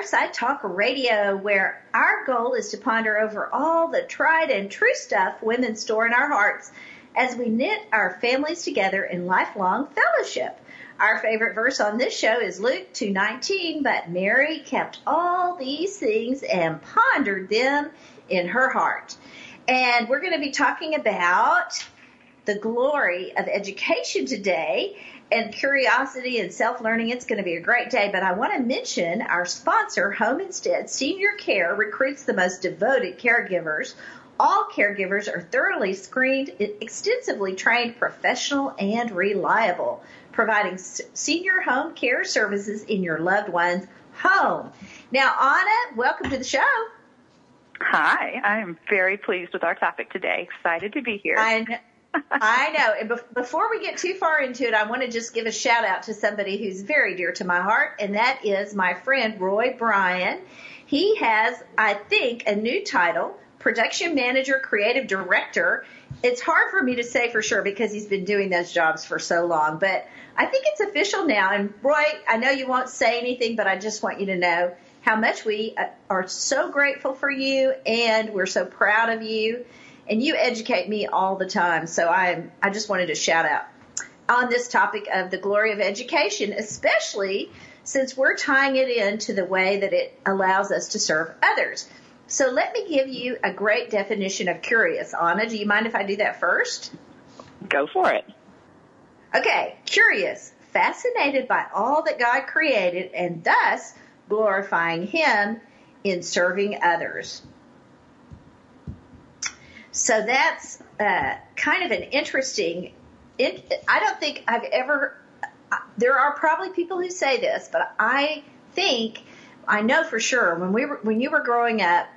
Fireside Talk Radio, where our goal is to ponder over all the tried and true stuff women store in our hearts as we knit our families together in lifelong fellowship. Our favorite verse on this show is Luke 2:19, but Mary kept all these things and pondered them in her heart. And we're going to be talking about the glory of education today and curiosity and self-learning. It's going to be a great day, but I want to mention our sponsor, Home Instead Senior Care recruits the most devoted caregivers all caregivers are thoroughly screened, extensively trained, professional, and reliable providing senior home care services in your loved one's home. Now, Anna, welcome to the show. Hi, I'm very pleased with our topic today. Excited to be here. I. I know. And before we get too far into it, I want to just give a shout out to somebody who's very dear to my heart, and that is my friend Roy Bryan. He has, I think, a new title, Production Manager, Creative Director. It's hard for me to say for sure because he's been doing those jobs for so long, but I think it's official now. And Roy, I know you won't say anything, but I just want you to know how much we uh, are so grateful for you and we're so proud of you. And you educate me all the time. So I, I just wanted to shout out on this topic of the glory of education, especially since we're tying it into the way that it allows us to serve others. So let me give you a great definition of curious. Anna, do you mind if I do that first? Go for it. Okay, curious, fascinated by all that God created and thus glorifying Him in serving others. So that's uh, kind of an interesting. I don't think I've ever. There are probably people who say this, but I think I know for sure when we were when you were growing up.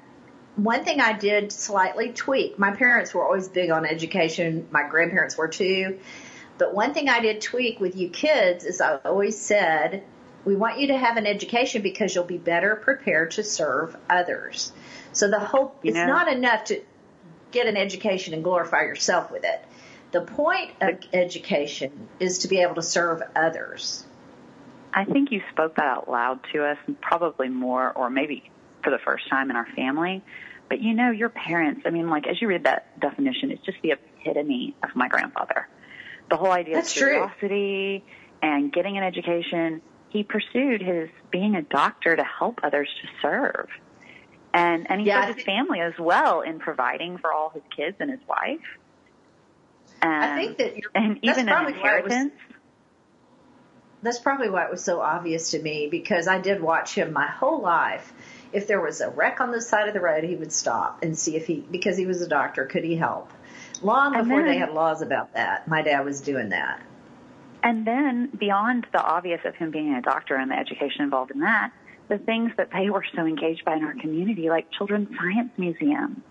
One thing I did slightly tweak. My parents were always big on education. My grandparents were too. But one thing I did tweak with you kids is I always said, we want you to have an education because you'll be better prepared to serve others. So the whole, it's not enough to get an education and glorify yourself with it. The point of education is to be able to serve others. I think you spoke that out loud to us, probably more, or maybe for the first time in our family. But you know, your parents, I mean, like, as you read that definition, it's just the epitome of my grandfather the whole idea That's of curiosity true. and getting an education, he pursued his being a doctor to help others to serve. And, and he yeah, his family as well in providing for all his kids and his wife. I think that and even an inheritance. Was, that's probably why it was so obvious to me because I did watch him my whole life. If there was a wreck on the side of the road, he would stop and see if he, because he was a doctor, could he help? Long before then, they had laws about that, my dad was doing that. And then beyond the obvious of him being a doctor and the education involved in that, the things that they were so engaged by in our community, like children's science museums.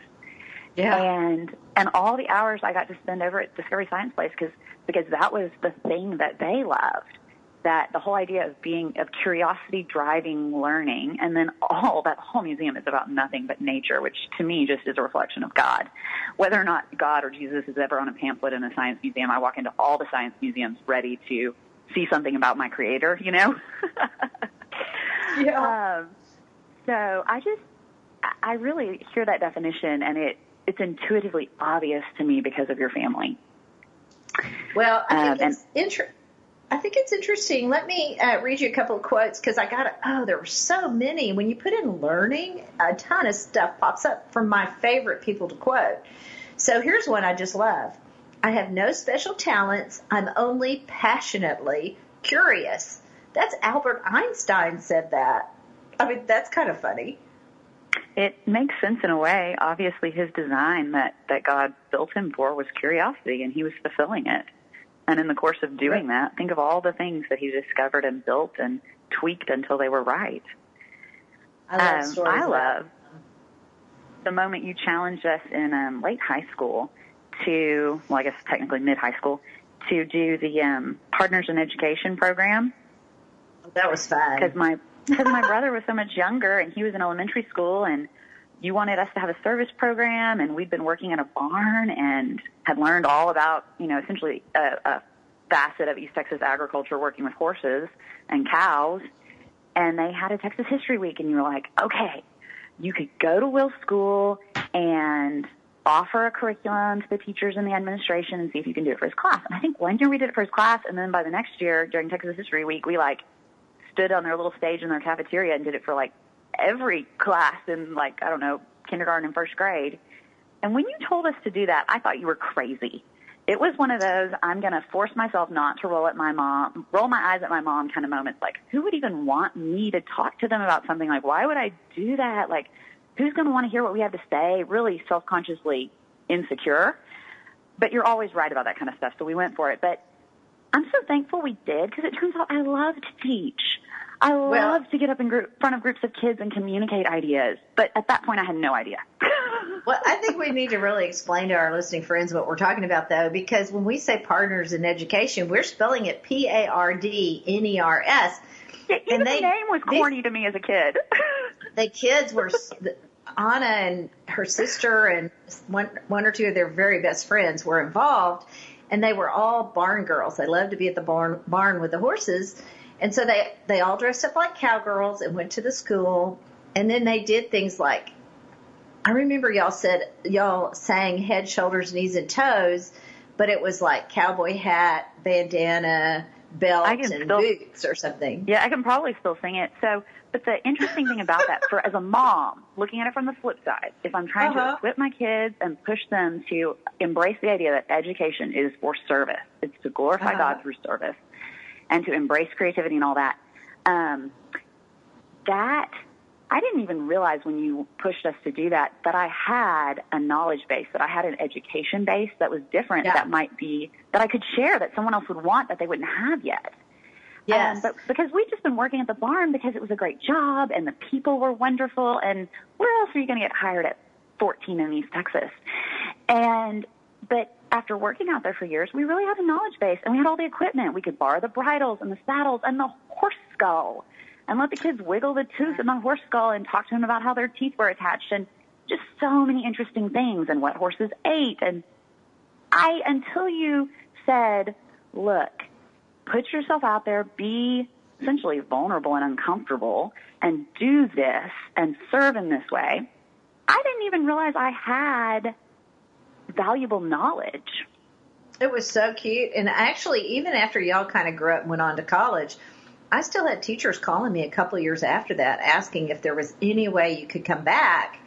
Yeah. And and all the hours I got to spend over at Discovery Science Place because because that was the thing that they loved that the whole idea of being of curiosity driving learning and then all that whole museum is about nothing but nature which to me just is a reflection of god whether or not god or jesus is ever on a pamphlet in a science museum i walk into all the science museums ready to see something about my creator you know yeah um, so i just i really hear that definition and it it's intuitively obvious to me because of your family well i think um, it's interesting I think it's interesting. Let me uh, read you a couple of quotes because I got oh, there were so many. When you put in learning, a ton of stuff pops up from my favorite people to quote. So here's one I just love. I have no special talents. I'm only passionately curious. That's Albert Einstein said that. I mean, that's kind of funny. It makes sense in a way. Obviously, his design that, that God built him for was curiosity, and he was fulfilling it And in the course of doing that, think of all the things that he discovered and built and tweaked until they were right. I love um, stories. I love the moment you challenged us in um, late high school to, well, I guess technically mid high school, to do the um, Pardners in Education program. That was fun. Because my because my brother was so much younger and he was in elementary school and you wanted us to have a service program and we'd been working in a barn and had learned all about, you know, essentially a, a facet of East Texas agriculture working with horses and cows. And they had a Texas History Week and you were like, okay, you could go to Will School and offer a curriculum to the teachers and the administration and see if you can do it for his class. And I think one year we did it for his class and then by the next year during Texas History Week, we like stood on their little stage in their cafeteria and did it for like every class in like, I don't know, kindergarten and first grade. And when you told us to do that, I thought you were crazy. It was one of those I'm going to force myself not to roll at my mom, roll my eyes at my mom kind of moments. Like, who would even want me to talk to them about something? Like, why would I do that? Like, who's going to want to hear what we have to say? Really self-consciously insecure. But you're always right about that kind of stuff, so we went for it. But I'm so thankful we did because it turns out I love to teach. I love well, to get up in group, front of groups of kids and communicate ideas. But at that point, I had no idea. well, I think we need to really explain to our listening friends what we're talking about, though, because when we say pardners in education, we're spelling it P A R D N E R S. Yeah, even and they, the name was corny they, to me as a kid. the kids were Anna and her sister and one one or two of their very best friends were involved, and they were all barn girls. They loved to be at the barn barn with the horses and so they, they all dressed up like cowgirls and went to the school. And then they did things like, I remember y'all said, y'all sang head, shoulders, knees, and toes, but it was like cowboy hat, bandana, belt, and still, boots or something. Yeah, I can probably still sing it. So, but the interesting thing about that, for as a mom, looking at it from the flip side, if I'm trying uh-huh. to equip my kids and push them to embrace the idea that education is for service, it's to glorify uh-huh. God through service and to embrace creativity and all that. Um, that I didn't even realize when you pushed us to do that that I had a knowledge base, that I had an education base that was different, yeah. that might be that I could share, that someone else would want that they wouldn't have yet. Yes. Um, but because we'd just been working at the barn because it was a great job and the people were wonderful, and where else are you going to get hired at 14 in East Texas? And but after working out there for years, we really had a knowledge base and we had all the equipment. We could borrow the bridles and the saddles and the horse skull and let the kids wiggle the tooth in the horse skull and talk to them about how their teeth were attached and just so many interesting things and what horses ate. And I, until you said, look, put yourself out there, be essentially vulnerable and uncomfortable and do this and serve in this way, I didn't even realize I had valuable knowledge. It was so cute. And actually, even after y'all kind of grew up and went on to college, I still had teachers calling me a couple of years after that asking if there was any way you could come back.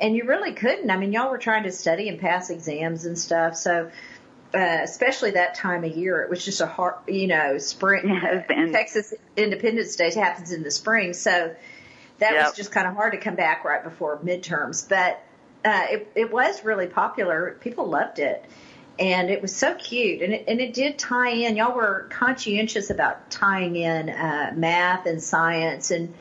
And you really couldn't. I mean, y'all were trying to study and pass exams and stuff. So, uh, especially that time of year, it was just a hard, you know, spring. Yeah, Texas Independence Day happens in the spring. So that yep. was just kind of hard to come back right before midterms. But uh, it, it was really popular. People loved it. And it was so cute. And it, and it did tie in. Y'all were conscientious about tying in uh, math and science and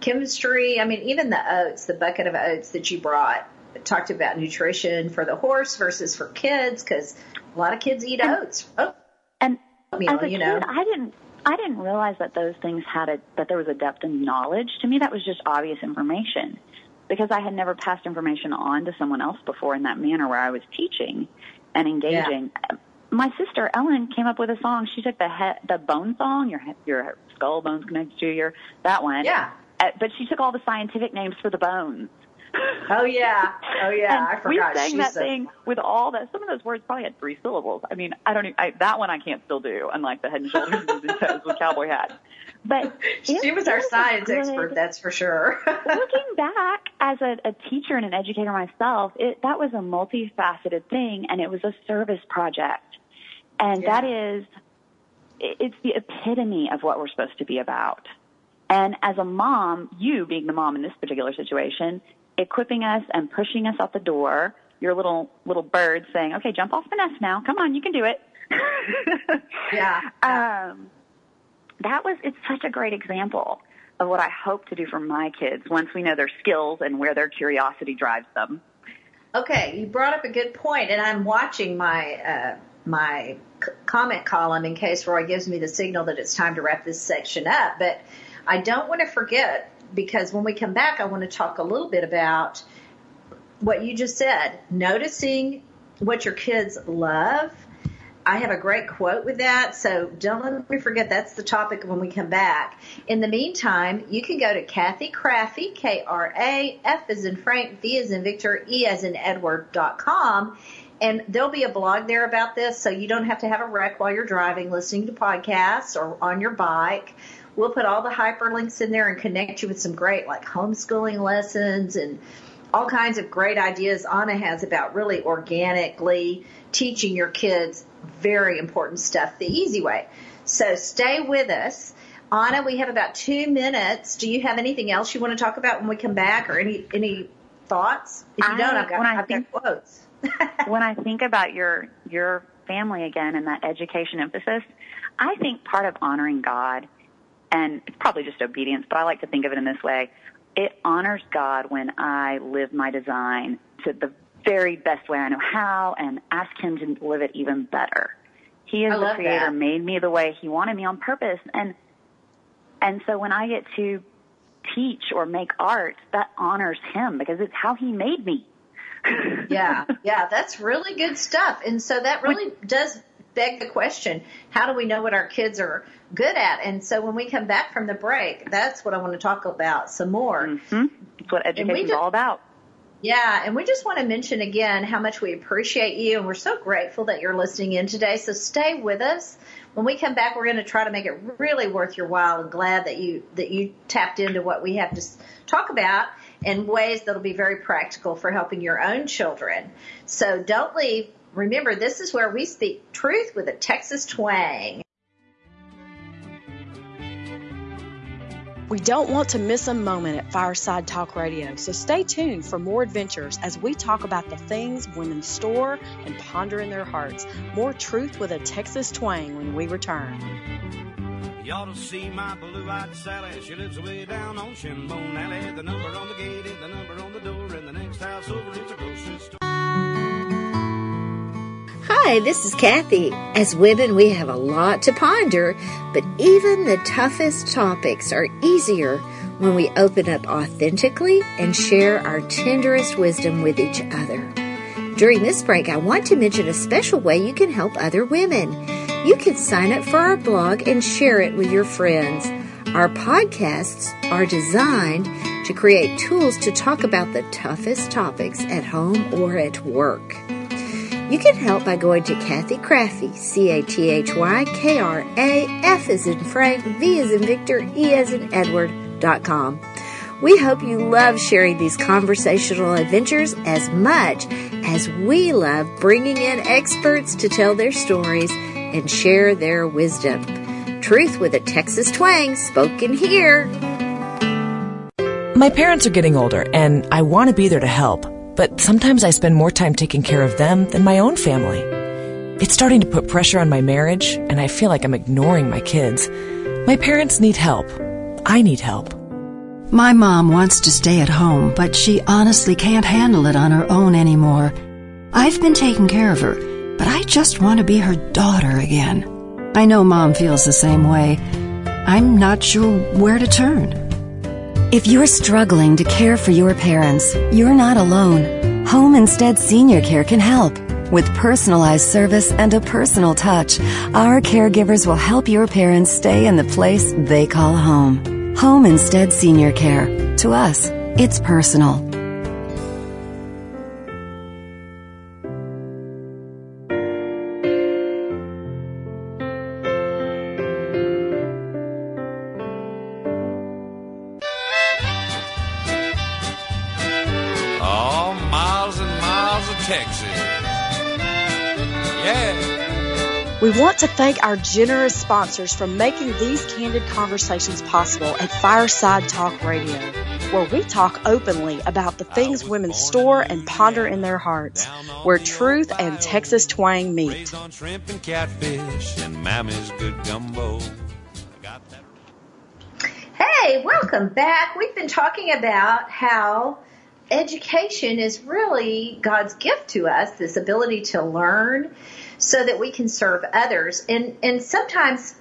chemistry. I mean, even the oats, the bucket of oats that you brought, talked about nutrition for the horse versus for kids because a lot of kids eat and, oats. Oh, and meal, as a you kid, know. I didn't. I didn't realize that those things had a that there was a depth in knowledge. To me, that was just obvious information because I had never passed information on to someone else before in that manner where I was teaching and engaging. Yeah. My sister Ellen came up with a song. She took the he- the bone song, your your skull bones connected to your that one. Yeah. Uh, but she took all the scientific names for the bones. Oh yeah, oh yeah. and I forgot. We sang She's that a... thing with all that. Some of those words probably had three syllables. I mean, I don't. Even, I, that one I can't still do. Unlike the head and shoulders and toes with cowboy hat. But she was our science good, expert, that's for sure. looking back as a, a teacher and an educator myself, it, that was a multifaceted thing, and it was a service project, and yeah. that is, it's the epitome of what we're supposed to be about. And as a mom, you being the mom in this particular situation, equipping us and pushing us out the door, your little little bird saying, "Okay, jump off the nest now. Come on, you can do it." yeah. Um, that was, it's such a great example of what I hope to do for my kids once we know their skills and where their curiosity drives them. Okay, you brought up a good point, and I'm watching my uh, my c- comment column in case Roy gives me the signal that it's time to wrap this section up. But I don't want to forget because when we come back, I want to talk a little bit about what you just said, noticing what your kids love. I have a great quote with that, so don't let me forget that's the topic when we come back. In the meantime, you can go to Cathy Krafve, K-R-A, F as in Frank, V as in Victor, E as in Edward dot com, and there'll be a blog there about this, so you don't have to have a wreck while you're driving, listening to podcasts or on your bike. We'll put all the hyperlinks in there and connect you with some great like homeschooling lessons and all kinds of great ideas Anna has about really organically teaching your kids very important stuff the easy way. So stay with us. Anna, we have about two minutes. Do you have anything else you want to talk about when we come back or any, any thoughts? If you I- don't, I've got, when I I've think- got quotes. when I think about your your family again and that education emphasis, I think part of honoring God, and it's probably just obedience, but I like to think of it in this way: it honors God when I live my design to the very best way I know how, and ask Him to live it even better. He is the Creator, that. made me the way He wanted me on purpose, and and so when I get to teach or make art, that honors Him because it's how He made me. yeah, yeah, that's really good stuff. And so that really does beg the question, how do we know what our kids are good at? And so when we come back from the break, that's what I want to talk about some more. hmm That's what education is all about. Yeah, and we just want to mention again how much we appreciate you and we're so grateful that you're listening in today. So stay with us. When we come back, we're going to try to make it really worth your while and glad that you that you tapped into what we have to talk about in ways that'll be very practical for helping your own children. So don't leave. Remember, this is where we speak truth with a Texas twang. We don't want to miss a moment at Fireside Talk Radio, so stay tuned for more adventures as we talk about the things women store and ponder in their hearts. More truth with a Texas twang when we return. You ought to see my blue-eyed Sally. She lives way down on Shinbone Alley. The number on the gate is the number on the door, and the next house over is a grocery store. Hi, this is Cathy. As women, we have a lot to ponder, but even the toughest topics are easier when we open up authentically and share our tenderest wisdom with each other. During this break, I want to mention a special way you can help other women. You can sign up for our blog and share it with your friends. Our podcasts are designed to create tools to talk about the toughest topics at home or at work. You can help by going to Cathy Krafve, C-A-T-H-Y, K-R-A, F as in Frank, V as in Victor, E as in Edward, dot com. We hope you love sharing these conversational adventures as much as we love bringing in experts to tell their stories and share their wisdom. Truth with a Texas twang spoken here. My parents are getting older, and I want to be there to help, but sometimes I spend more time taking care of them than my own family. It's starting to put pressure on my marriage, and I feel like I'm ignoring my kids. My parents need help. I need help. My mom wants to stay at home, but she honestly can't handle it on her own anymore. I've been taking care of her, but I just want to be her daughter again. I know mom feels the same way. I'm not sure where to turn. If you're struggling to care for your parents, you're not alone. Home Instead Senior Care can help. With personalized service and a personal touch, our caregivers will help your parents stay in the place they call home. Home Instead Senior Care. To us, it's personal. We want to thank our generous sponsors for making these candid conversations possible at Fireside Talk Radio. where we talk openly about the things women store and ponder in their hearts, where truth and Texas twang meet. On shrimp and catfish and Mammy's good gumbo. Hey, welcome back. We've been talking about how education is really God's gift to us, this ability to learn so that we can serve others. And, and sometimes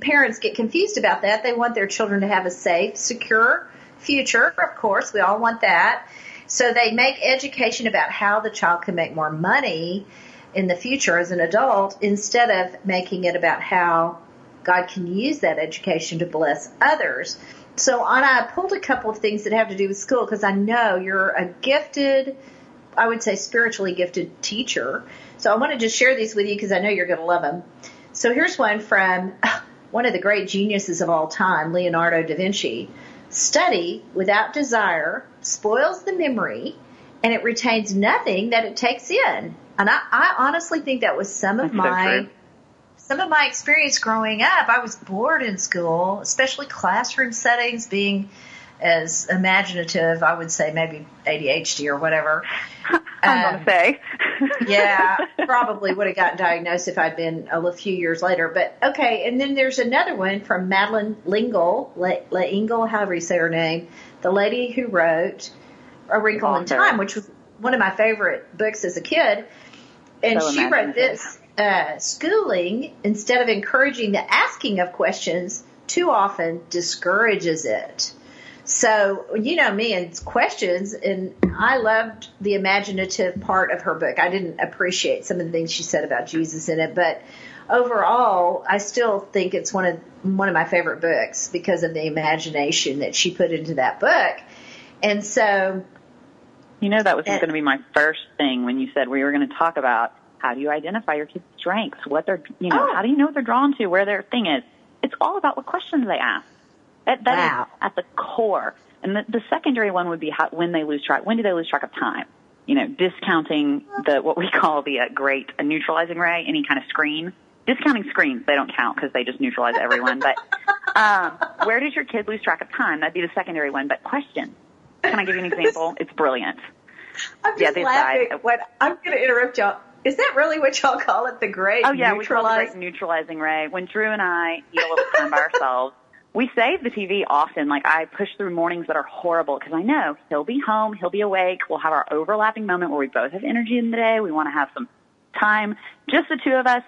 parents get confused about that. They want their children to have a safe, secure future. Of course, we all want that. So they make education about how the child can make more money in the future as an adult instead of making it about how God can use that education to bless others. So Anna, I pulled a couple of things that have to do with school because I know you're a gifted, I would say spiritually gifted teacher. So I wanted to share these with you because I know you're going to love them. So here's one from one of the great geniuses of all time, Leonardo da Vinci. Study without desire spoils the memory and it retains nothing that it takes in. And I, I honestly think that was some of That's my so some of my experience growing up. I was bored in school, especially classroom settings, being as imaginative. I would say maybe ADHD or whatever. I'm Um, gonna say. yeah, probably would have gotten diagnosed if I'd been a few years later. But okay, and then there's another one from Madeline Lingle, Le, Ingle, however you say her name, the lady who wrote A Wrinkle in Time, which was one of my favorite books as a kid. And So she wrote this, uh, schooling, instead of encouraging the asking of questions, too often discourages it. So, you know me and questions, and I loved the imaginative part of her book. I didn't appreciate some of the things she said about Jesus in it, but overall, I still think it's one of one of my favorite books because of the imagination that she put into that book. And so, You know, that was And- going to be my first thing when you said we were going to talk about how do you identify your kids' strengths, what they're, you know, Oh. how do you know what they're drawn to, where their thing is. It's all about what questions they ask. That, that is Wow. at the core. And the, the secondary one would be how, when they lose track. When do they lose track of time? You know, discounting the what we call the uh, great uh, neutralizing ray, any kind of screen. Discounting screens, they don't count because they just neutralize everyone. But um, where does your kid lose track of time? That'd be the secondary one. But question, Can I give you an example? It's brilliant. I'm Yeah, just this laughing. side- What I'm going to interrupt y'all. Is that really what y'all call it? The great Oh yeah, we call it the great neutralizing ray. When Drew and I need a little time by ourselves, we save the TV often. Like I push through mornings that are horrible because I know he'll be home, he'll be awake. We'll have our overlapping moment where we both have energy in the day. We want to have some time, just the two of us.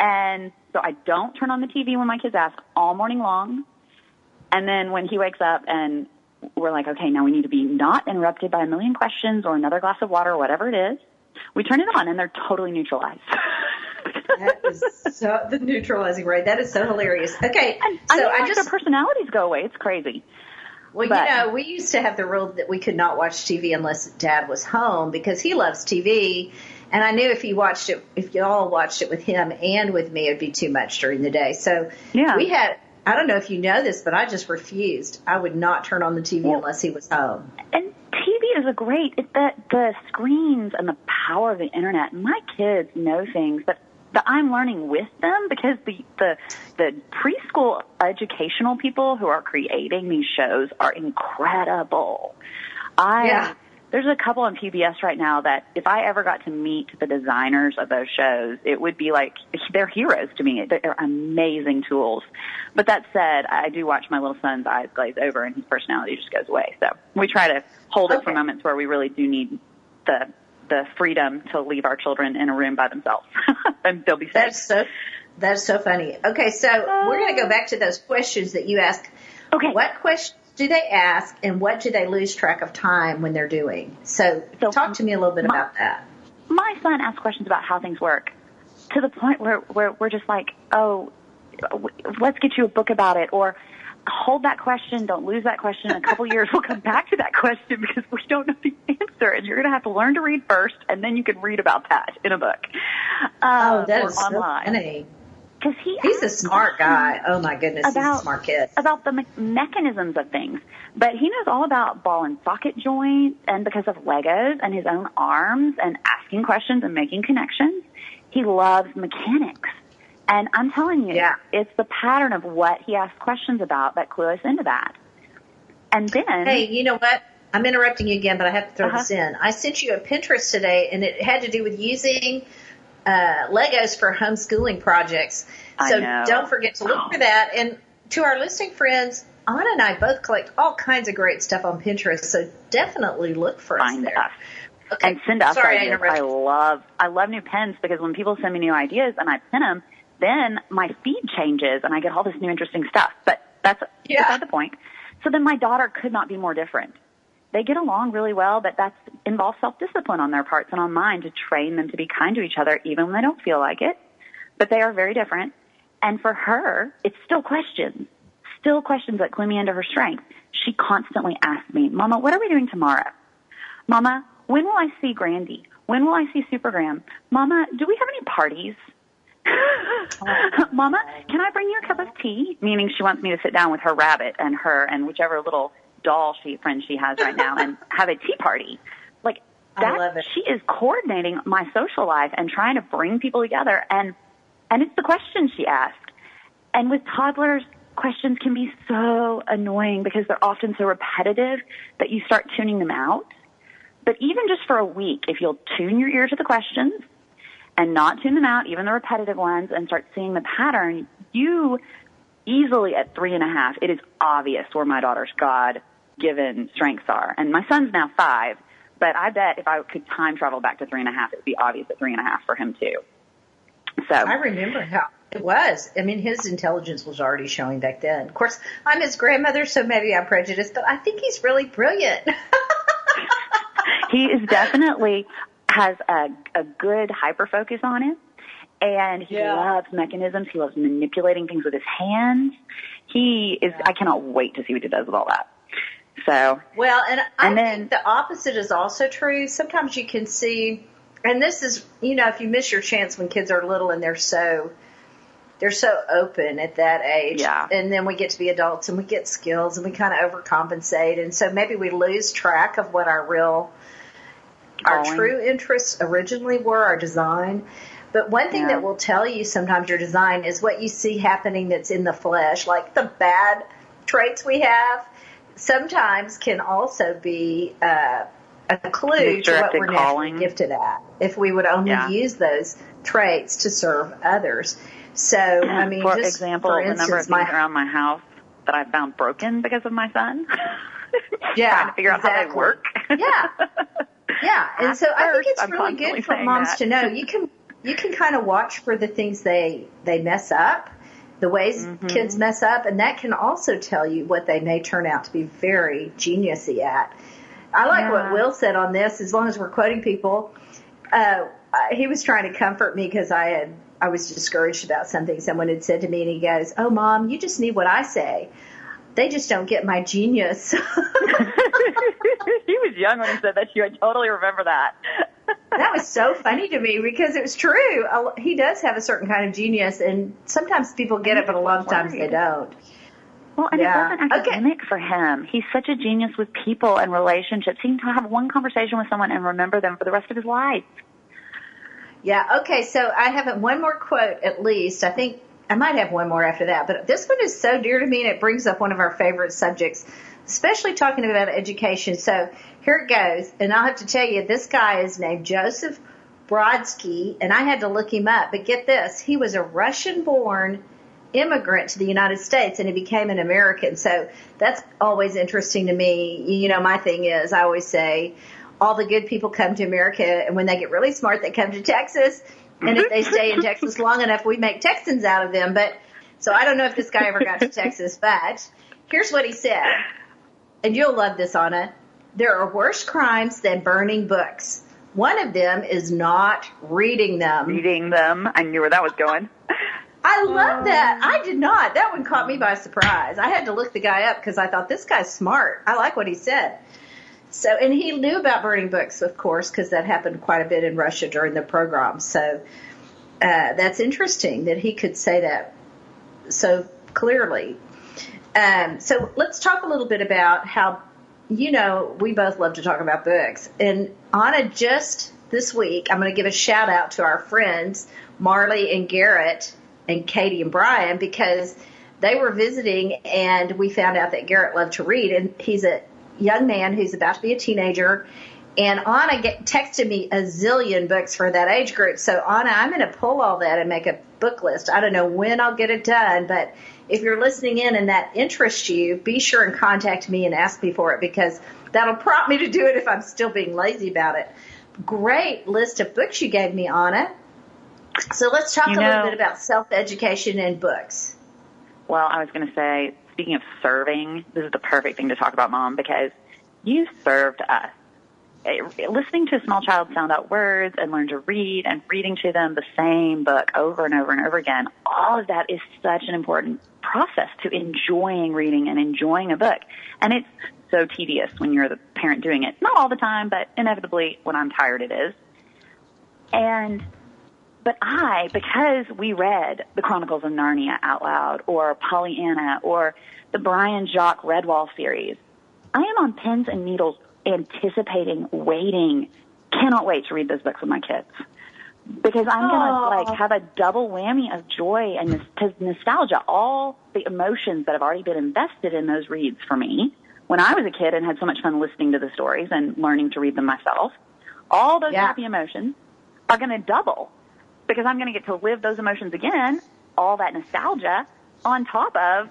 And so I don't turn on the TV when my kids ask all morning long. And then when he wakes up and we're like, okay, now we need to be not interrupted by a million questions or another glass of water or whatever it is. We turn it on and they're totally neutralized. That is so the neutralizing ray. That is so hilarious. Okay, And so I, mean, I like just their personalities go away. It's crazy. well, but- you know, we used to have the rule that we could not watch TV unless Dad was home because he loves TV, and I knew if he watched it, if y'all watched it with him and with me, it'd be too much during the day. So Yeah. we had. I don't know if you know this, but I just refused. I would not turn on the TV Well- unless he was home. And TV is a great. It, the the screens and the power of the internet. My kids know things that that I'm learning with them because the the the preschool educational people who are creating these shows are incredible. I Yeah. there's a couple on PBS right now that if I ever got to meet the designers of those shows, it would be like they're heroes to me. They're amazing tools. But that said, I do watch my little son's eyes glaze over and his personality just goes away. So we try to hold it for moments where we really do need the the freedom to leave our children in a room by themselves and they'll be safe. That's so. That's so funny. Okay, so we're going to go back to those questions that you asked. Okay. What questions do they ask, and what do they lose track of time when they're doing? So, So, talk to me a little bit my- about that. my son asks questions about how things work to the point where, where we're just like, oh, w- let's get you a book about it or hold that question. Don't lose that question. In a couple years, we'll come back to that question because we don't know the answer and you're going to have to learn to read first and then you can read about that in a book. Oh, Um, that or is so online. funny. Cause he He's a smart guy. Oh my goodness, he's a smart kid. about the me- mechanisms of things. But he knows all about ball and socket joints and because of Legos and his own arms and asking questions and making connections. He loves mechanics. And I'm telling you, Yeah. it's the pattern of what he asks questions about that clue us into that. And then, Hey, you know what? I'm interrupting you again, but I have to throw Uh-huh. this in. I sent you a Pinterest today, and it had to do with using uh, Legos for homeschooling projects. So don't forget to look for that. And to our listening friends, Anna and I both collect all kinds of great stuff on Pinterest, so definitely look for us find there. us. Okay. and send us Sorry, ideas. interrupted. I love I love new pens because when people send me new ideas and I pin them, then my feed changes and I get all this new interesting stuff. But that's Yeah. beside the point. So then my daughter could not be more different. They get along really well, but that's involves self discipline on their parts and on mine to train them to be kind to each other even when they don't feel like it. But they are very different. And for her, it's still questions. Still questions that clue me into her strength. She constantly asks me, Mama, what are we doing tomorrow? Mama, when will I see Grandy? When will I see Supergram? Mama, do we have any parties? Mama, can I bring you a cup of tea? Meaning she wants me to sit down with her rabbit and her and whichever little doll she friend she has right now and have a tea party. Like that she is coordinating my social life and trying to bring people together and and it's the question she asked. And with toddlers, questions can be so annoying because they're often so repetitive that you start tuning them out. But even just for a week, if you'll tune your ear to the questions and not tune them out, even the repetitive ones, and start seeing the pattern, you easily at three and a half, it is obvious where my daughter's God given strengths are. And my son's now five, but I bet if I could time travel back to three and a half, it would be obvious at three and a half for him too. So I remember how it was. I mean, his intelligence was already showing back then. Of course, I'm his grandmother, so maybe I'm prejudiced, but I think he's really brilliant. he is definitely has a, a good hyper focus on it and he Yeah. loves mechanisms he loves manipulating things with his hands he is i cannot wait to see what he does with all that so Well, and I And then- think the opposite is also true. Sometimes you can see, and this is, you know, if you miss your chance when kids are little and they're so, they're so open at that age. Yeah. And then we get to be adults and we get skills and we kind of overcompensate. And so maybe we lose track of what our real, our true interests originally were, our design. But one thing Yeah. that will tell you sometimes your design is what you see happening that's in the flesh, like the bad traits we have sometimes can also be uh, a clue to what we're naturally calling. gifted at if we would only Yeah. use those traits to serve others. So, I mean, for just example for the number of instance, things my around my house that i found broken because of my son Yeah, trying to figure out how they work Yeah. Yeah, and so I think it's really good for moms that. to know. You can you can kind of watch for the things they they mess up, the ways Mm-hmm. kids mess up, and that can also tell you what they may turn out to be very geniusy at. I like what Will said on this. As long as we're quoting people, uh, he was trying to comfort me because I had I was discouraged about something someone had said to me, and he goes, "Oh, mom, you just need what I say. They just don't get my genius." he was young when he said that to you i totally remember that that was so funny to me because it was true. He does have a certain kind of genius, and sometimes people get it, but a lot of times they don't. Well, and Yeah. it wasn't Okay. academic for him. He's such a genius with people and relationships. He can have one conversation with someone and remember them for the rest of his life. Yeah. Okay. So I have one more quote at least. I think I might have one more after that, but this one is so dear to me, and it brings up one of our favorite subjects, especially talking about education. So here it goes, and I'll have to tell you, this guy is named Joseph Brodsky, and I had to look him up. But get this, he was a Russian-born immigrant to the United States and he became an American. So that's always interesting to me. You know, my thing is I always say all the good people come to America and when they get really smart they come to Texas and if they stay in Texas long enough we make Texans out of them. But so I don't know if this guy ever got to Texas, but here's what he said. And you'll love this, Anna. There are worse crimes than burning books. One of them is not reading them. Reading them. I knew where that was going. I love that. I did not. That one caught me by surprise. I had to look the guy up because I thought this guy's smart. I like what he said. So, and he knew about burning books, of course, because that happened quite a bit in Russia during the program. So, uh, that's interesting that he could say that so clearly. Um, so let's talk a little bit about how, you know, we both love to talk about books. And Anna, just this week, I'm going to give a shout out to our friends, Marley and Garrett and Katie and Brian, because they were visiting and we found out that Garrett loved to read and he's a young man who's about to be a teenager. And Anna get, texted me a zillion books for that age group. So Anna, I'm going to pull all that and make a book list. I don't know when I'll get it done, but if you're listening in and that interests you, be sure and contact me and ask me for it because that'll prompt me to do it if I'm still being lazy about it. Great list of books you gave me, Anna. So let's talk You a little bit about self-education and books. Well, I was going to say, speaking of serving, this is the perfect thing to talk about, Mom, because you served us. Eh, Listening to a small child sound out words and learn to read and reading to them the same book over and over and over again, all of that is such an important process to enjoying reading and enjoying a book. And it's so tedious when you're the parent doing it. Not all the time, but inevitably when I'm tired it is. And but I, because we read the Chronicles of Narnia out loud, or Pollyanna, or the Brian Jacques Redwall series, I am on pins and needles anticipating, waiting, cannot wait to read those books with my kids. Because I'm gonna like have a double whammy of joy and nostalgia, all the emotions that have already been invested in those reads for me when I was a kid and had so much fun listening to the stories and learning to read them myself. All those Yeah. happy emotions are going to double because I'm going to get to live those emotions again, all that nostalgia on top of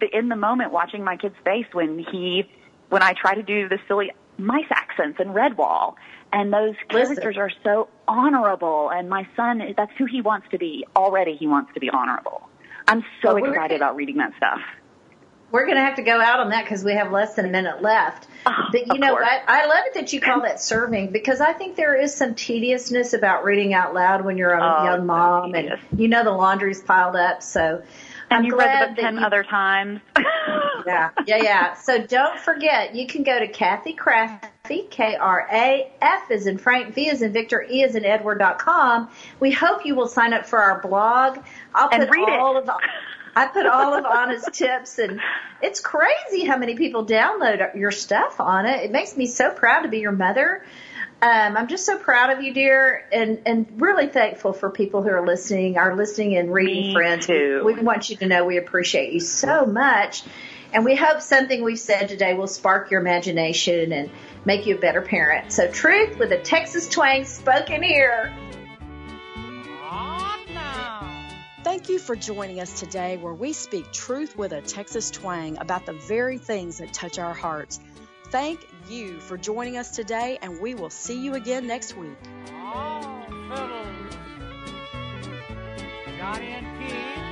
the in the moment watching my kid's face when he when I try to do the silly mice accents and Redwall and those characters are so honorable and my son that's who he wants to be already he wants to be honorable. I'm so excited about reading that stuff. We're going to have to go out on that because we have less than a minute left. Oh, but you know course. what? I love it that you call that serving because I think there is some tediousness about reading out loud when you're a Oh, young mom tedious. and you know the laundry's piled up. So And I'm you read the book ten you- other times. Yeah, yeah, yeah. So don't forget, you can go to Cathy Krafve, K-R-A-F is in Frank, V is in Victor, E is in Edward dot com. We hope you will sign up for our blog. I'll And put read it. all of I put all of Anna's tips and it's crazy how many people download your stuff, Anna. It makes me so proud to be your mother. Um, I'm just so proud of you, dear, and, and really thankful for people who are listening, our listening and reading Me friends. too. We want you to know we appreciate you so much. And we hope something we've said today will spark your imagination and make you a better parent. So truth with a Texas twang spoken here. Thank you for joining us today where we speak truth with a Texas twang about the very things that touch our hearts. Thank you for joining us today, and we will see you again next week. Oh, fellows. Johnny and